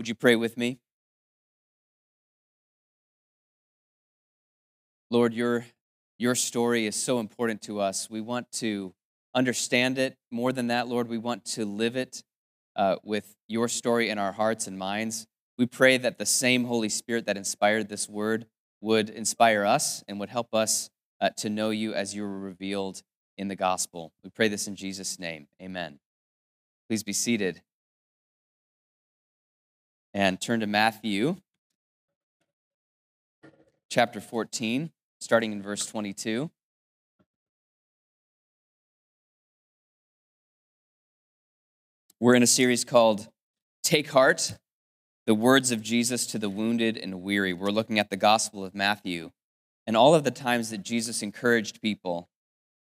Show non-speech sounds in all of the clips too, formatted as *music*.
Would you pray with me? Lord, your, your story is so important to us. We want to understand it. More than that, Lord, we want to live it uh, with your story in our hearts and minds. We pray that the same Holy Spirit that inspired this word would inspire us and would help us uh, to know you as you were revealed in the gospel. We pray this in Jesus' name. Amen. Please be seated and turn to Matthew chapter 14, starting in verse 22. We're in a series called Take Heart The Words of Jesus to the Wounded and Weary. We're looking at the Gospel of Matthew and all of the times that Jesus encouraged people.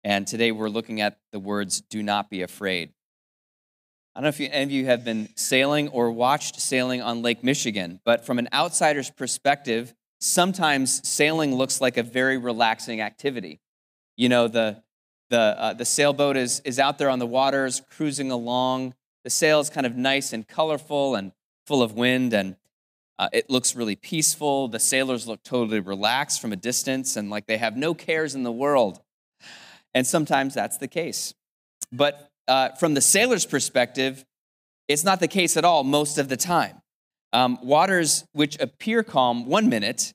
And today we're looking at the words, Do not be afraid. I don't know if you, any of you have been sailing or watched sailing on Lake Michigan, but from an outsider's perspective, sometimes sailing looks like a very relaxing activity. You know, the, the, uh, the sailboat is, is out there on the waters, cruising along the sail is kind of nice and colorful and full of wind, and uh, it looks really peaceful. The sailors look totally relaxed from a distance and like they have no cares in the world. And sometimes that's the case. But uh, from the sailor's perspective, it's not the case at all most of the time. Um, waters which appear calm one minute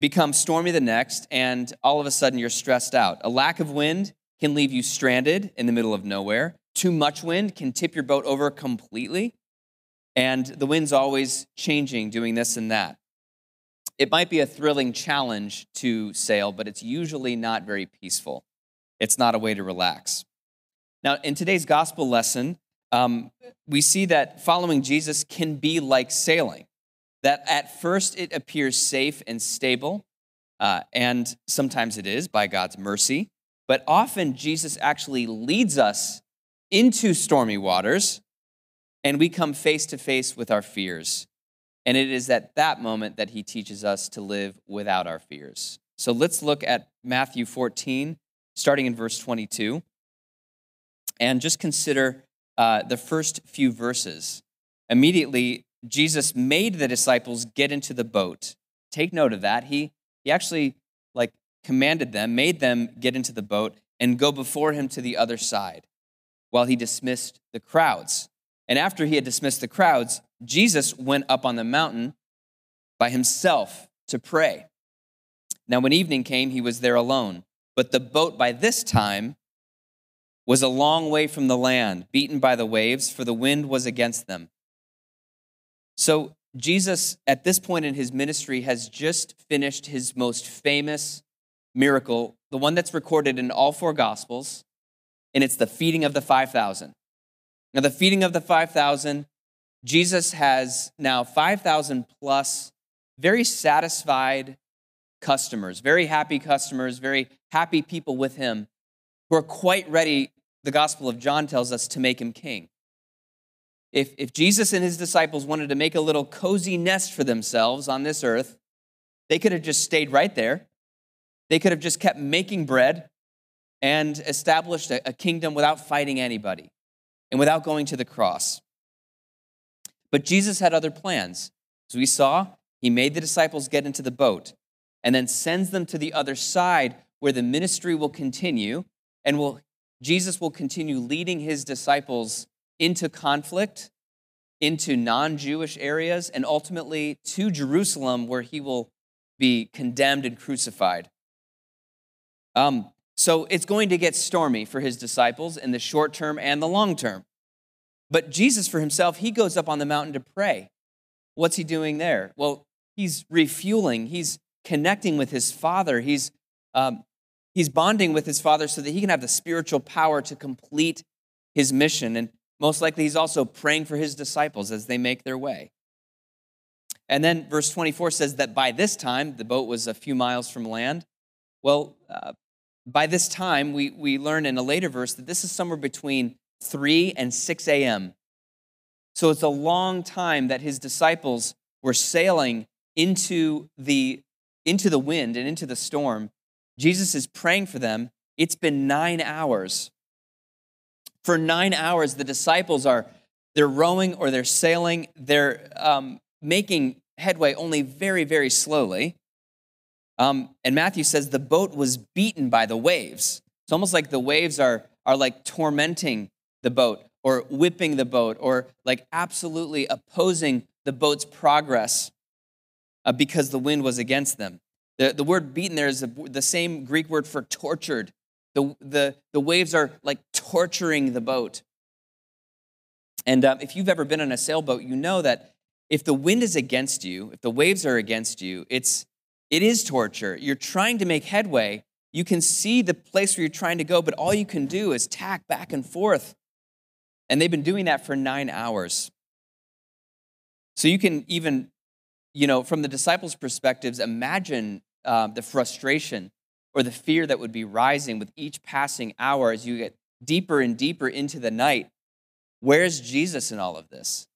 become stormy the next, and all of a sudden you're stressed out. A lack of wind can leave you stranded in the middle of nowhere. Too much wind can tip your boat over completely, and the wind's always changing, doing this and that. It might be a thrilling challenge to sail, but it's usually not very peaceful. It's not a way to relax. Now, in today's gospel lesson, um, we see that following Jesus can be like sailing, that at first it appears safe and stable, uh, and sometimes it is by God's mercy, but often Jesus actually leads us into stormy waters and we come face to face with our fears. And it is at that moment that he teaches us to live without our fears. So let's look at Matthew 14, starting in verse 22, and just consider uh, the first few verses. Immediately, Jesus made the disciples get into the boat. Take note of that. He, he actually like commanded them, made them get into the boat and go before him to the other side while he dismissed the crowds. And after he had dismissed the crowds, Jesus went up on the mountain by himself to pray. Now, when evening came, he was there alone. But the boat by this time was a long way from the land, beaten by the waves, for the wind was against them. So, Jesus, at this point in his ministry, has just finished his most famous miracle, the one that's recorded in all four Gospels, and it's the feeding of the 5,000. Now, the feeding of the 5,000, Jesus has now 5,000 plus very satisfied customers, very happy customers, very happy people with him who are quite ready, the Gospel of John tells us, to make him king. If, if Jesus and his disciples wanted to make a little cozy nest for themselves on this earth, they could have just stayed right there. They could have just kept making bread and established a, a kingdom without fighting anybody and without going to the cross. But Jesus had other plans. As we saw, he made the disciples get into the boat and then sends them to the other side where the ministry will continue and will Jesus will continue leading his disciples into conflict, into non-Jewish areas and ultimately to Jerusalem where he will be condemned and crucified. Um, so it's going to get stormy for his disciples in the short term and the long term. But Jesus, for himself, he goes up on the mountain to pray. What's he doing there? Well, he's refueling, he's connecting with his Father, he's, um, he's bonding with his Father so that he can have the spiritual power to complete his mission. And most likely, he's also praying for his disciples as they make their way. And then verse 24 says that by this time, the boat was a few miles from land. Well, uh, by this time, we, we learn in a later verse that this is somewhere between 3 and 6 a.m. So it's a long time that his disciples were sailing into the, into the wind and into the storm. Jesus is praying for them. It's been nine hours. For nine hours, the disciples are they're rowing or they're sailing. They're um, making headway only very, very slowly. Um, and Matthew says the boat was beaten by the waves. It's almost like the waves are, are like tormenting the boat or whipping the boat or like absolutely opposing the boat's progress uh, because the wind was against them. The, the word beaten there is the, the same Greek word for tortured. The, the, the waves are like torturing the boat. And um, if you've ever been on a sailboat, you know that if the wind is against you, if the waves are against you, it's, it is torture. You're trying to make headway. You can see the place where you're trying to go, but all you can do is tack back and forth. And they've been doing that for nine hours. So you can even, you know, from the disciples' perspectives, imagine uh, the frustration or the fear that would be rising with each passing hour as you get deeper and deeper into the night. Where's Jesus in all of this?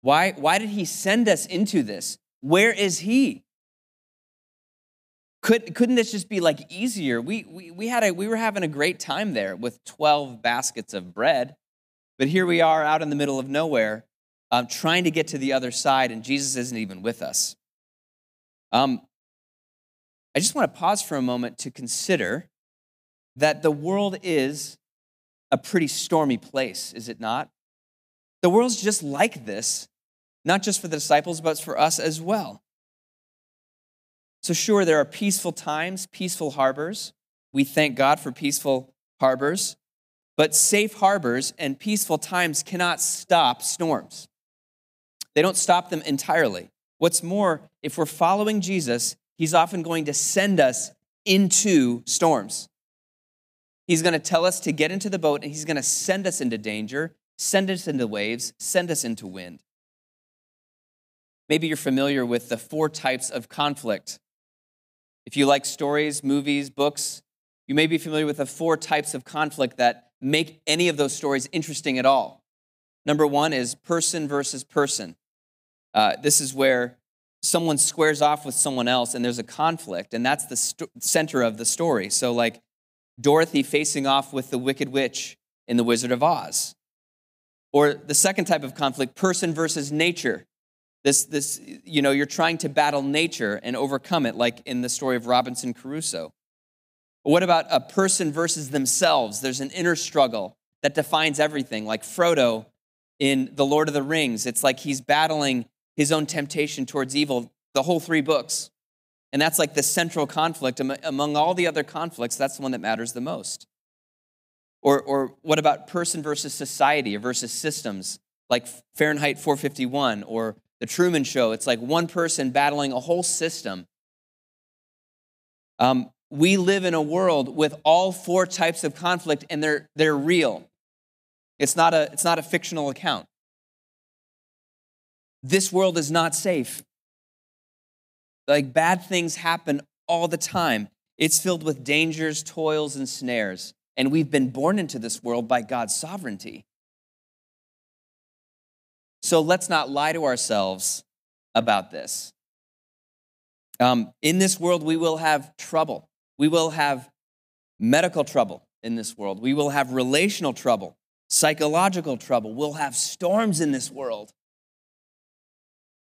Why, why did he send us into this? Where is he? Could, couldn't this just be like easier? We, we, we, had a, we were having a great time there with 12 baskets of bread, but here we are out in the middle of nowhere um, trying to get to the other side, and Jesus isn't even with us. Um, I just want to pause for a moment to consider that the world is a pretty stormy place, is it not? The world's just like this, not just for the disciples, but for us as well. So, sure, there are peaceful times, peaceful harbors. We thank God for peaceful harbors. But safe harbors and peaceful times cannot stop storms. They don't stop them entirely. What's more, if we're following Jesus, he's often going to send us into storms. He's going to tell us to get into the boat and he's going to send us into danger, send us into waves, send us into wind. Maybe you're familiar with the four types of conflict if you like stories, movies, books, you may be familiar with the four types of conflict that make any of those stories interesting at all. Number one is person versus person. Uh, this is where someone squares off with someone else and there's a conflict, and that's the st- center of the story. So, like Dorothy facing off with the Wicked Witch in The Wizard of Oz. Or the second type of conflict, person versus nature. This, this, you know, you're trying to battle nature and overcome it, like in the story of Robinson Crusoe. What about a person versus themselves? There's an inner struggle that defines everything, like Frodo in The Lord of the Rings. It's like he's battling his own temptation towards evil the whole three books. And that's like the central conflict. Among all the other conflicts, that's the one that matters the most. Or, or what about person versus society or versus systems, like Fahrenheit 451 or the Truman Show. It's like one person battling a whole system. Um, we live in a world with all four types of conflict, and they're, they're real. It's not, a, it's not a fictional account. This world is not safe. Like bad things happen all the time. It's filled with dangers, toils, and snares. And we've been born into this world by God's sovereignty. So let's not lie to ourselves about this. Um, in this world, we will have trouble. We will have medical trouble in this world. We will have relational trouble, psychological trouble. We'll have storms in this world.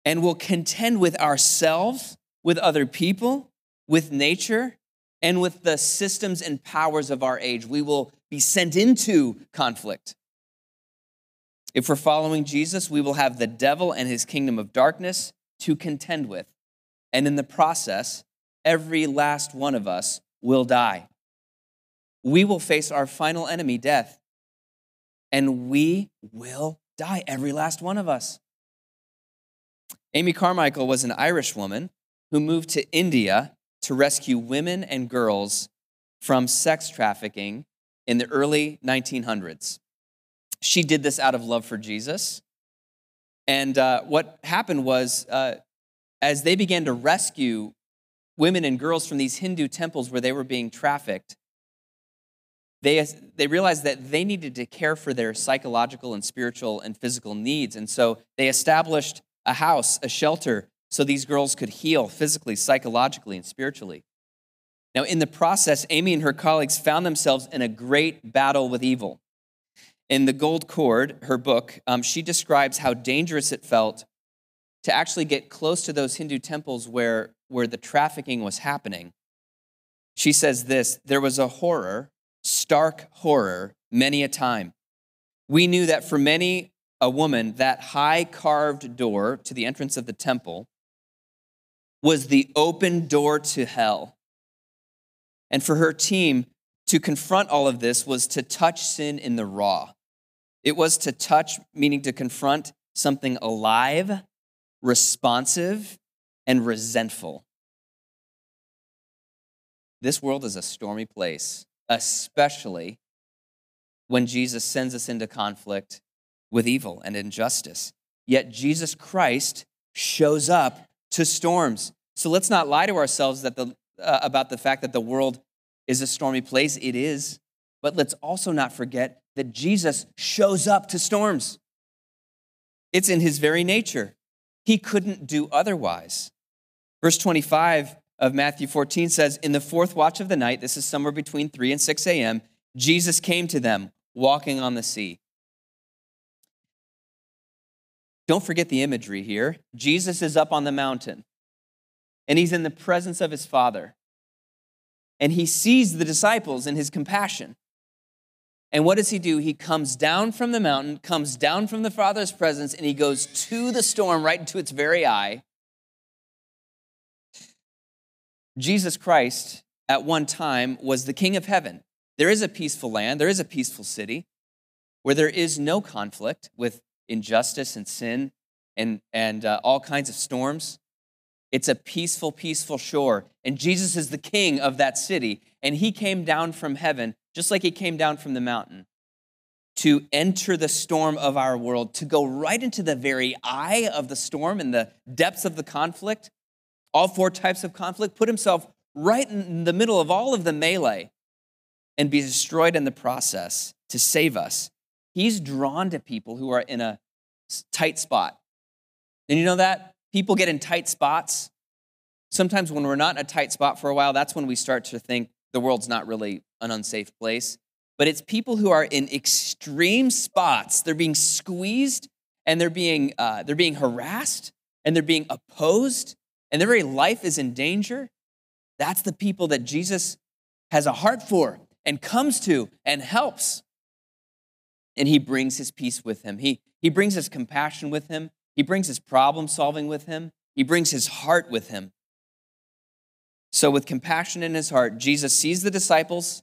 And we'll contend with ourselves, with other people, with nature, and with the systems and powers of our age. We will be sent into conflict. If we're following Jesus, we will have the devil and his kingdom of darkness to contend with. And in the process, every last one of us will die. We will face our final enemy, death. And we will die, every last one of us. Amy Carmichael was an Irish woman who moved to India to rescue women and girls from sex trafficking in the early 1900s. She did this out of love for Jesus. And uh, what happened was, uh, as they began to rescue women and girls from these Hindu temples where they were being trafficked, they, they realized that they needed to care for their psychological and spiritual and physical needs. And so they established a house, a shelter, so these girls could heal physically, psychologically, and spiritually. Now, in the process, Amy and her colleagues found themselves in a great battle with evil. In The Gold Cord, her book, um, she describes how dangerous it felt to actually get close to those Hindu temples where, where the trafficking was happening, she says this there was a horror, stark horror, many a time. We knew that for many a woman, that high carved door to the entrance of the temple was the open door to hell. And for her team, to confront all of this was to touch sin in the raw. It was to touch, meaning to confront something alive, responsive, and resentful. This world is a stormy place, especially when Jesus sends us into conflict with evil and injustice. Yet Jesus Christ shows up to storms. So let's not lie to ourselves that the, uh, about the fact that the world is a stormy place. It is. But let's also not forget that Jesus shows up to storms. It's in his very nature. He couldn't do otherwise. Verse 25 of Matthew 14 says, In the fourth watch of the night, this is somewhere between 3 and 6 a.m., Jesus came to them walking on the sea. Don't forget the imagery here. Jesus is up on the mountain and he's in the presence of his Father. And he sees the disciples in his compassion. And what does he do? He comes down from the mountain, comes down from the Father's presence, and he goes to the storm right into its very eye. Jesus Christ, at one time, was the King of heaven. There is a peaceful land, there is a peaceful city where there is no conflict with injustice and sin and, and uh, all kinds of storms. It's a peaceful, peaceful shore. And Jesus is the king of that city. And he came down from heaven, just like he came down from the mountain, to enter the storm of our world, to go right into the very eye of the storm and the depths of the conflict, all four types of conflict, put himself right in the middle of all of the melee and be destroyed in the process to save us. He's drawn to people who are in a tight spot. And you know that? People get in tight spots. Sometimes when we're not in a tight spot for a while, that's when we start to think the world's not really an unsafe place. But it's people who are in extreme spots. They're being squeezed and they're being, uh, they're being harassed and they're being opposed and their very life is in danger. That's the people that Jesus has a heart for and comes to and helps and he brings his peace with him. He, he brings his compassion with him. He brings his problem solving with him. He brings his heart with him. So, with compassion in his heart, Jesus sees the disciples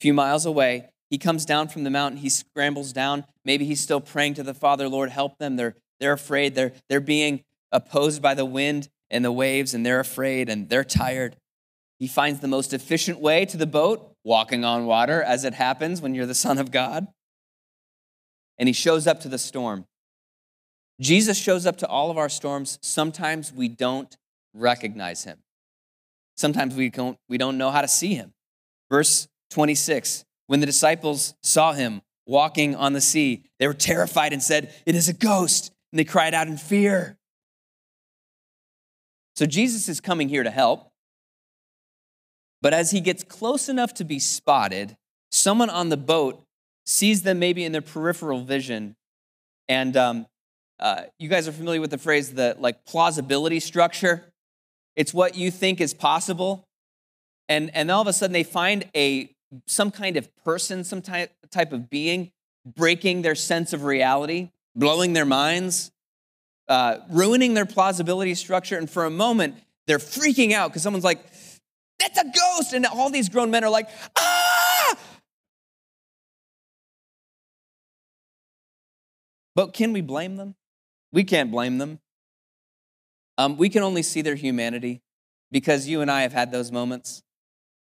a few miles away. He comes down from the mountain. He scrambles down. Maybe he's still praying to the Father, Lord, help them. They're, they're afraid. They're, they're being opposed by the wind and the waves, and they're afraid and they're tired. He finds the most efficient way to the boat, walking on water, as it happens when you're the Son of God and he shows up to the storm. Jesus shows up to all of our storms. Sometimes we don't recognize him. Sometimes we don't, we don't know how to see him. Verse 26 When the disciples saw him walking on the sea, they were terrified and said, It is a ghost. And they cried out in fear. So Jesus is coming here to help. But as he gets close enough to be spotted, someone on the boat sees them maybe in their peripheral vision. And um, uh, you guys are familiar with the phrase the like plausibility structure. It's what you think is possible. And, and all of a sudden they find a some kind of person, some type, type of being breaking their sense of reality, blowing their minds, uh, ruining their plausibility structure. And for a moment, they're freaking out because someone's like, that's a ghost. And all these grown men are like, ah, But can we blame them? We can't blame them. Um, we can only see their humanity because you and I have had those moments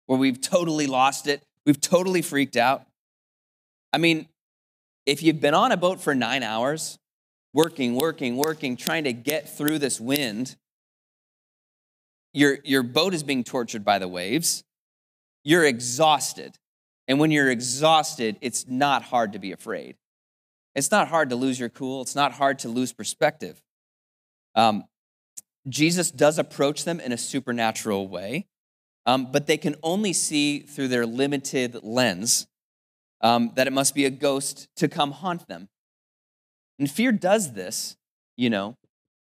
where we've totally lost it. We've totally freaked out. I mean, if you've been on a boat for nine hours, working, working, working, trying to get through this wind, your, your boat is being tortured by the waves. You're exhausted. And when you're exhausted, it's not hard to be afraid. It's not hard to lose your cool, it's not hard to lose perspective. Um, Jesus does approach them in a supernatural way, um, but they can only see through their limited lens um, that it must be a ghost to come haunt them. And fear does this, you know.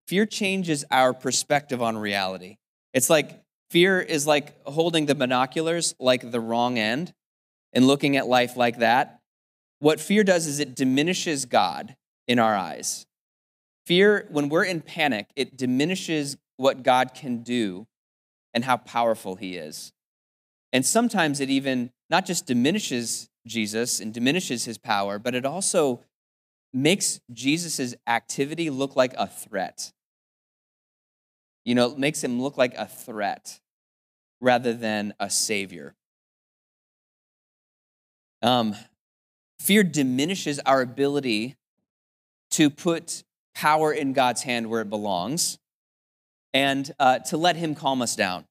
fear changes our perspective on reality. It's like fear is like holding the binoculars like the wrong end and looking at life like that. What fear does is it diminishes God in our eyes. Fear, when we're in panic, it diminishes what God can do and how powerful he is. And sometimes it even not just diminishes Jesus and diminishes his power, but it also makes Jesus' activity look like a threat. You know, it makes him look like a threat rather than a savior. Um, fear diminishes our ability to put power in God's hand where it belongs and uh, to let him calm us down.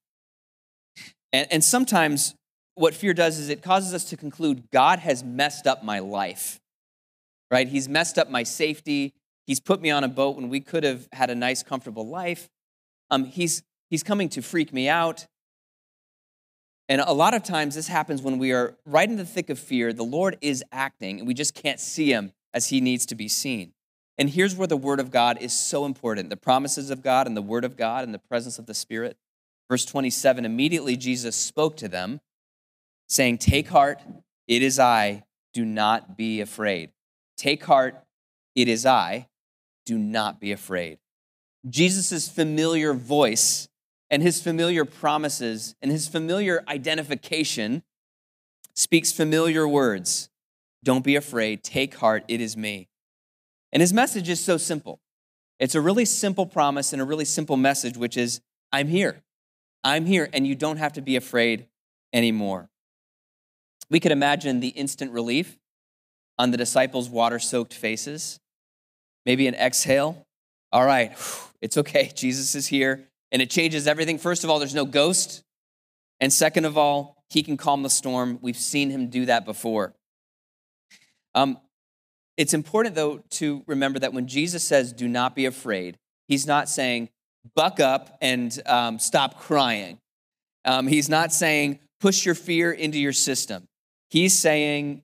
And, and sometimes what fear does is it causes us to conclude God has messed up my life, right? He's messed up my safety. He's put me on a boat when we could have had a nice, comfortable life. Um, he's, he's coming to freak me out. And a lot of times this happens when we are right in the thick of fear. The Lord is acting, and we just can't see him as he needs to be seen. And here's where the Word of God is so important the promises of God and the Word of God and the presence of the Spirit. Verse 27 immediately Jesus spoke to them saying, Take heart, it is I, do not be afraid. Take heart, it is I, do not be afraid. Jesus' familiar voice and his familiar promises and his familiar identification speaks familiar words. Don't be afraid, take heart, it is me. And his message is so simple. It's a really simple promise and a really simple message, which is, I'm here. I'm here, and you don't have to be afraid anymore. We could imagine the instant relief on the disciples' water soaked faces. Maybe an exhale. All right, it's okay. *laughs* Jesus is here. And it changes everything. First of all, there's no ghost. And second of all, he can calm the storm. We've seen him do that before. Um, it's important, though, to remember that when Jesus says, do not be afraid, he's not saying, buck up and um, stop crying. Um, he's not saying, push your fear into your system. He's saying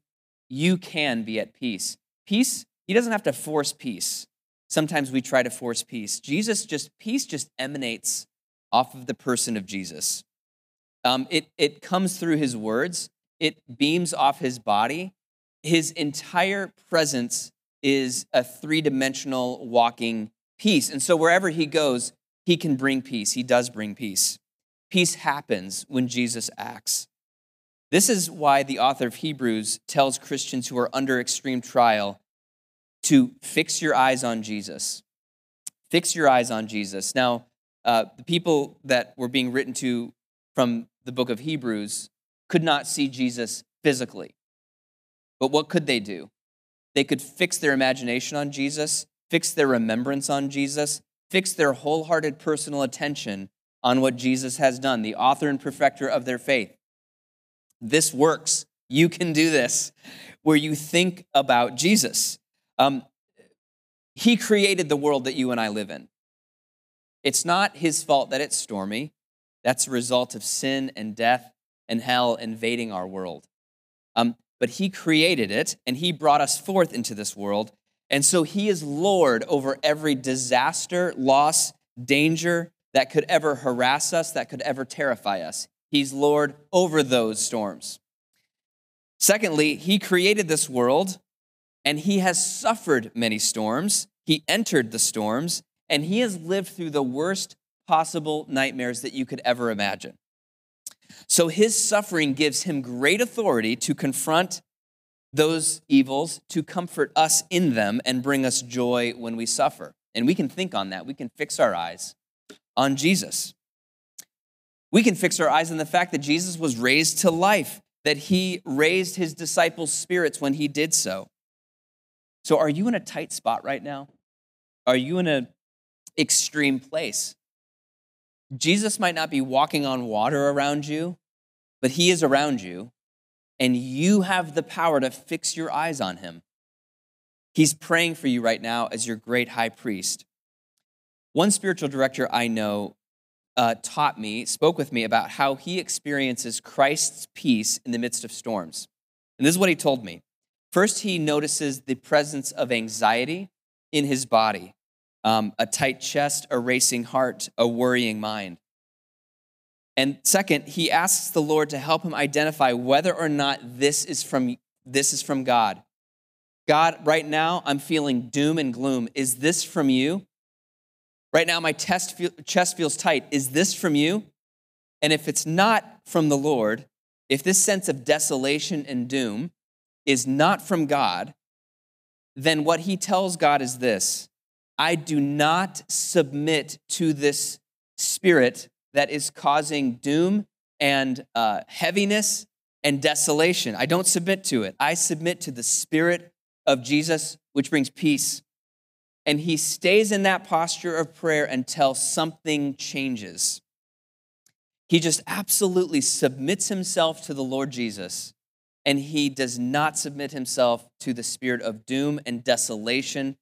you can be at peace. Peace, he doesn't have to force peace. Sometimes we try to force peace. Jesus just, peace just emanates off of the person of Jesus. Um, it, it comes through his words, it beams off his body. His entire presence is a three dimensional walking peace. And so wherever he goes, he can bring peace. He does bring peace. Peace happens when Jesus acts. This is why the author of Hebrews tells Christians who are under extreme trial to fix your eyes on Jesus. Fix your eyes on Jesus. Now, uh, the people that were being written to from the book of Hebrews could not see Jesus physically. But what could they do? They could fix their imagination on Jesus, fix their remembrance on Jesus, fix their wholehearted personal attention on what Jesus has done, the author and perfecter of their faith. This works. You can do this where you think about Jesus. Um, he created the world that you and I live in. It's not his fault that it's stormy. That's a result of sin and death and hell invading our world. Um, but he created it and he brought us forth into this world. And so he is Lord over every disaster, loss, danger that could ever harass us, that could ever terrify us. He's Lord over those storms. Secondly, He created this world and He has suffered many storms. He entered the storms and He has lived through the worst possible nightmares that you could ever imagine. So His suffering gives Him great authority to confront those evils, to comfort us in them, and bring us joy when we suffer. And we can think on that. We can fix our eyes on Jesus. We can fix our eyes on the fact that Jesus was raised to life, that he raised his disciples' spirits when he did so. So, are you in a tight spot right now? Are you in an extreme place? Jesus might not be walking on water around you, but he is around you, and you have the power to fix your eyes on him. He's praying for you right now as your great high priest. One spiritual director I know uh, taught me, spoke with me about how he experiences Christ's peace in the midst of storms. And this is what he told me. First, he notices the presence of anxiety in his body. um, a tight chest, a racing heart, a worrying mind. And second, he asks the Lord to help him identify whether or not this is from, this is from God. God, right now I'm feeling doom and gloom. Is this from you? Right now my chest feels tight. Is this from you? And if it's not from the Lord, if this sense of desolation and doom is not from God, then what he tells God is this I do not submit to this spirit that is causing doom and uh, heaviness and desolation. I don't submit to it. I submit to the spirit of Jesus, which brings peace. And he stays in that posture of prayer until something changes. He just absolutely submits himself to the Lord Jesus, and he does not submit himself to the spirit of doom and desolation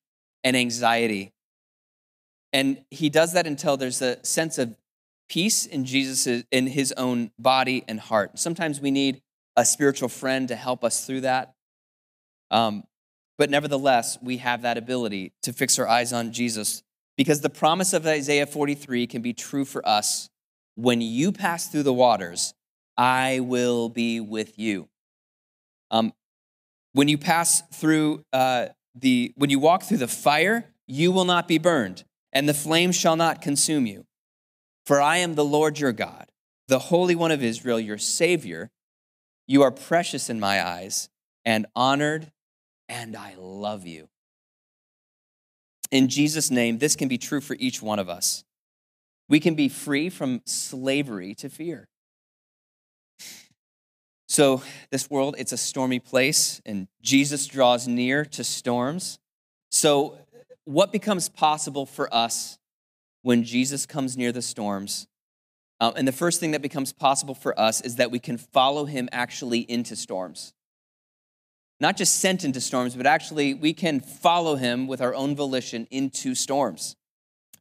and anxiety. And he does that until there's a sense of peace in Jesus in his own body and heart. Sometimes we need a spiritual friend to help us through that. Um, but nevertheless, we have that ability to fix our eyes on Jesus because the promise of Isaiah 43 can be true for us when you pass through the waters, I will be with you. Um, when you pass through uh, the, when you walk through the fire, you will not be burned, and the flame shall not consume you. For I am the Lord your God, the Holy One of Israel, your Savior. You are precious in my eyes and honored, and I love you. In Jesus' name, this can be true for each one of us. We can be free from slavery to fear. So, this world, it's a stormy place, and Jesus draws near to storms. So, what becomes possible for us when Jesus comes near the storms? Uh, and the first thing that becomes possible for us is that we can follow him actually into storms. Not just sent into storms, but actually we can follow him with our own volition into storms.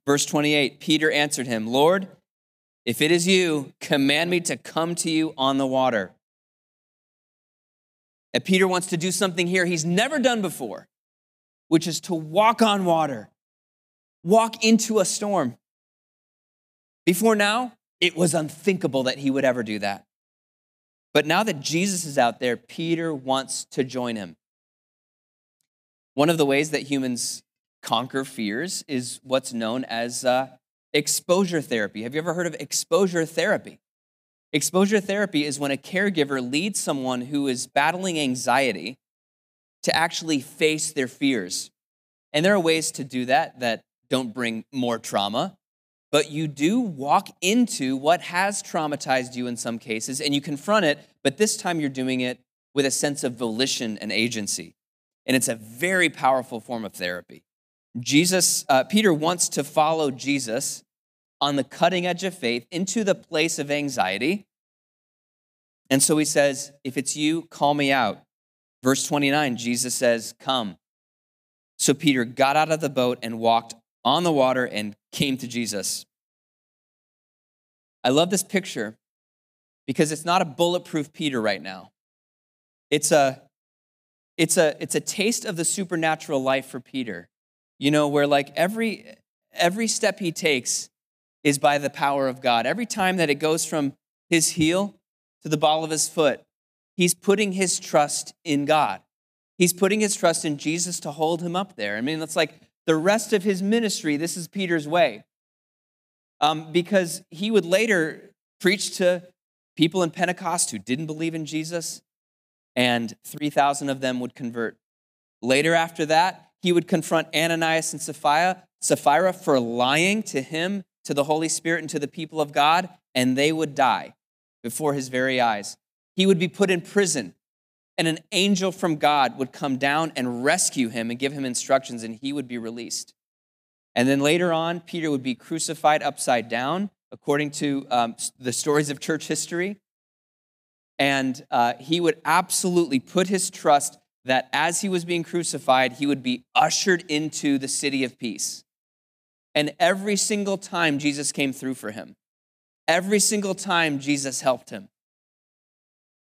Verse 28 Peter answered him, Lord, if it is you, command me to come to you on the water. And Peter wants to do something here he's never done before, which is to walk on water, walk into a storm. Before now, it was unthinkable that he would ever do that. But now that Jesus is out there, Peter wants to join him. One of the ways that humans conquer fears is what's known as uh, exposure therapy. Have you ever heard of exposure therapy? Exposure therapy is when a caregiver leads someone who is battling anxiety to actually face their fears. And there are ways to do that that don't bring more trauma, but you do walk into what has traumatized you in some cases and you confront it, but this time you're doing it with a sense of volition and agency. And it's a very powerful form of therapy. Jesus, uh, Peter wants to follow Jesus on the cutting edge of faith into the place of anxiety. And so he says, If it's you, call me out. Verse 29, Jesus says, Come. So Peter got out of the boat and walked on the water and came to Jesus. I love this picture because it's not a bulletproof Peter right now. It's a, it's a, it's a taste of the supernatural life for Peter you know, where like every every step he takes is by the power of God. Every time that it goes from his heel to the ball of his foot, he's putting his trust in God. He's putting his trust in Jesus to hold him up there. I mean, that's like the rest of his ministry. This is Peter's way. Um, because he would later preach to people in Pentecost who didn't believe in Jesus, and 3,000 of them would convert. Later after that, he would confront Ananias and Sapphira, Sapphira for lying to him, to the Holy Spirit, and to the people of God, and they would die before his very eyes. He would be put in prison, and an angel from God would come down and rescue him and give him instructions, and he would be released. And then later on, Peter would be crucified upside down, according to um, the stories of church history. And uh, he would absolutely put his trust that as he was being crucified, he would be ushered into the city of peace. And every single time Jesus came through for him, every single time Jesus helped him.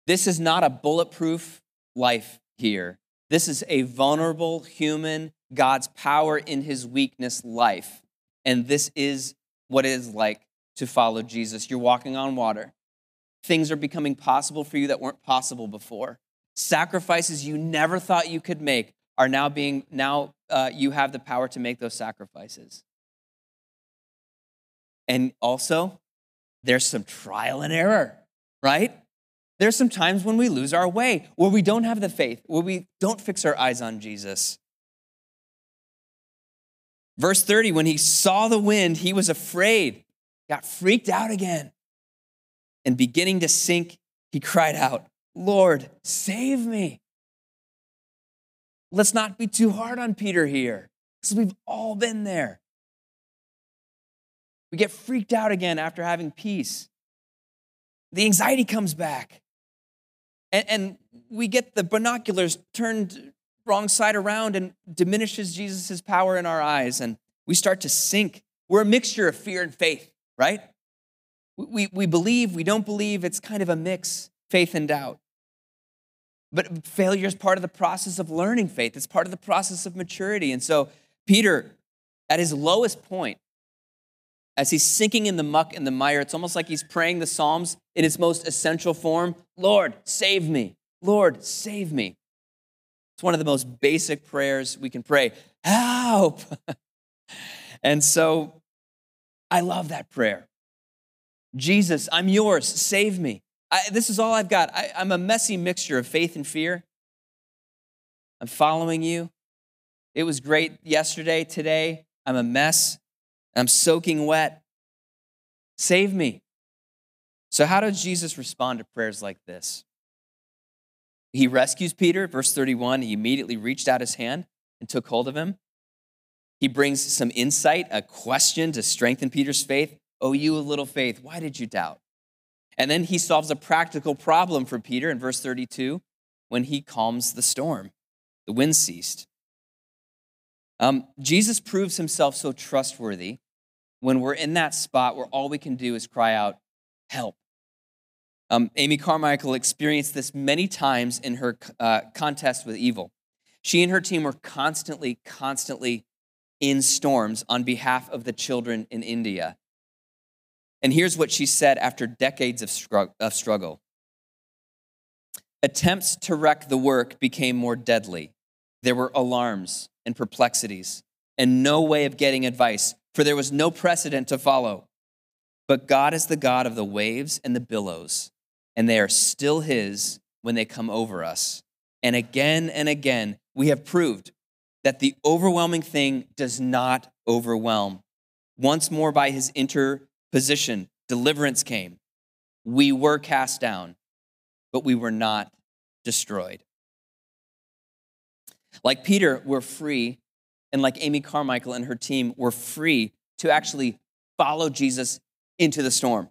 This is not a bulletproof life here. This is a vulnerable, human, God's power in his weakness life. And this is what it is like to follow Jesus. You're walking on water. Things are becoming possible for you that weren't possible before. Sacrifices you never thought you could make are now being, now uh, you have the power to make those sacrifices. And also, there's some trial and error, right? There's some times when we lose our way, where we don't have the faith, where we don't fix our eyes on Jesus. Verse 30 when he saw the wind, he was afraid, got freaked out again. And beginning to sink, he cried out, Lord, save me. Let's not be too hard on Peter here, because we've all been there. We get freaked out again after having peace. The anxiety comes back. And, and we get the binoculars turned wrong side around and diminishes Jesus' power in our eyes. And we start to sink. We're a mixture of fear and faith, right? We, we believe, we don't believe. It's kind of a mix, faith and doubt. But failure is part of the process of learning faith, it's part of the process of maturity. And so, Peter, at his lowest point, as he's sinking in the muck and the mire, it's almost like he's praying the Psalms in its most essential form Lord, save me. Lord, save me. It's one of the most basic prayers we can pray. Help! *laughs* and so I love that prayer. Jesus, I'm yours. Save me. I, this is all I've got. I, I'm a messy mixture of faith and fear. I'm following you. It was great yesterday, today. I'm a mess. I'm soaking wet. Save me. So, how does Jesus respond to prayers like this? He rescues Peter, verse 31. He immediately reached out his hand and took hold of him. He brings some insight, a question to strengthen Peter's faith. Oh, you a little faith, why did you doubt? And then he solves a practical problem for Peter in verse 32 when he calms the storm. The wind ceased. Um, Jesus proves himself so trustworthy when we're in that spot where all we can do is cry out, Help. Um, Amy Carmichael experienced this many times in her uh, contest with evil. She and her team were constantly, constantly in storms on behalf of the children in India. And here's what she said after decades of, of struggle Attempts to wreck the work became more deadly. There were alarms and perplexities, and no way of getting advice, for there was no precedent to follow. But God is the God of the waves and the billows and they are still His when they come over us. And again and again, we have proved that the overwhelming thing does not overwhelm. Once more, by His interposition, deliverance came. We were cast down, but we were not destroyed. Like Peter, we're free, and like Amy Carmichael and her team, we're free to actually follow Jesus into the storm,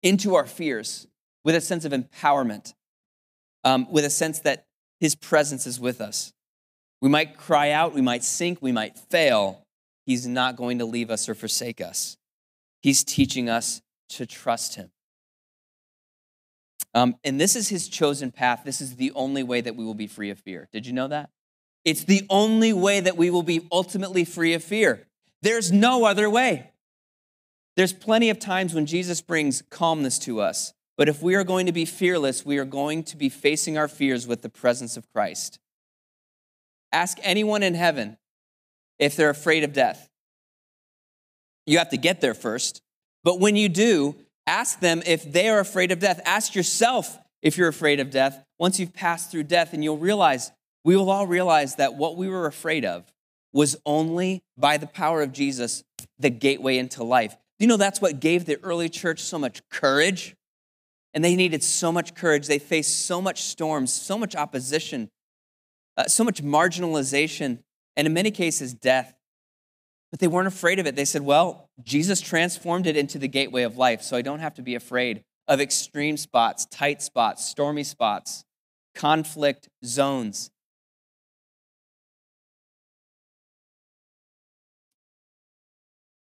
into our fears, with a sense of empowerment, um, with a sense that his presence is with us. We might cry out, we might sink, we might fail. He's not going to leave us or forsake us. He's teaching us to trust him. Um, and this is his chosen path. This is the only way that we will be free of fear. Did you know that? It's the only way that we will be ultimately free of fear. There's no other way. There's plenty of times when Jesus brings calmness to us. But if we are going to be fearless, we are going to be facing our fears with the presence of Christ. Ask anyone in heaven if they're afraid of death. You have to get there first. But when you do, ask them if they are afraid of death. Ask yourself if you're afraid of death once you've passed through death, and you'll realize, we will all realize that what we were afraid of was only by the power of Jesus the gateway into life. Do you know that's what gave the early church so much courage? And they needed so much courage. They faced so much storms, so much opposition, uh, so much marginalization, and in many cases, death. But they weren't afraid of it. They said, well, Jesus transformed it into the gateway of life, so I don't have to be afraid of extreme spots, tight spots, stormy spots, conflict zones.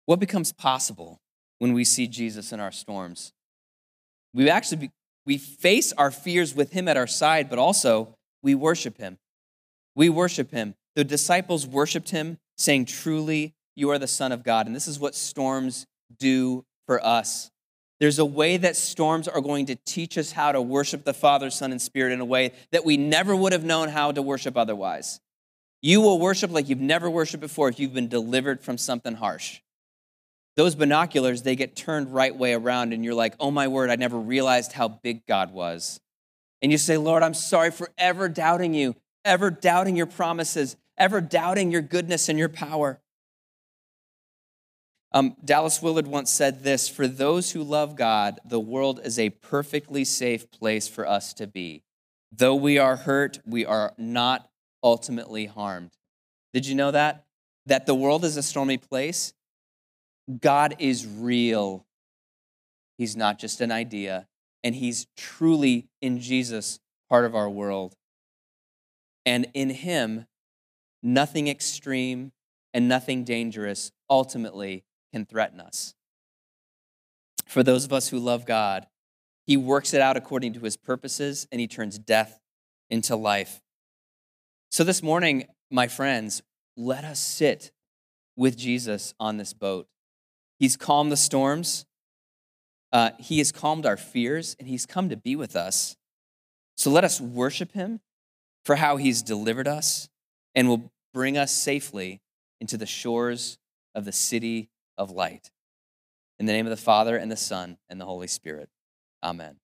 What becomes possible when we see Jesus in our storms? We actually we face our fears with him at our side, but also we worship him. We worship him. The disciples worshiped him, saying, Truly, you are the Son of God. And this is what storms do for us. There's a way that storms are going to teach us how to worship the Father, Son, and Spirit in a way that we never would have known how to worship otherwise. You will worship like you've never worshiped before if you've been delivered from something harsh. Those binoculars, they get turned right way around, and you're like, oh my word, I never realized how big God was. And you say, Lord, I'm sorry for ever doubting you, ever doubting your promises, ever doubting your goodness and your power. Um, Dallas Willard once said this For those who love God, the world is a perfectly safe place for us to be. Though we are hurt, we are not ultimately harmed. Did you know that? That the world is a stormy place? God is real. He's not just an idea, and He's truly in Jesus part of our world. And in Him, nothing extreme and nothing dangerous ultimately can threaten us. For those of us who love God, He works it out according to His purposes and He turns death into life. So this morning, my friends, let us sit with Jesus on this boat. He's calmed the storms, uh, He has calmed our fears, and He's come to be with us. So let us worship Him for how He's delivered us and will bring us safely into the shores of the city of light. In the name of the Father, and the Son, and the Holy Spirit. Amen.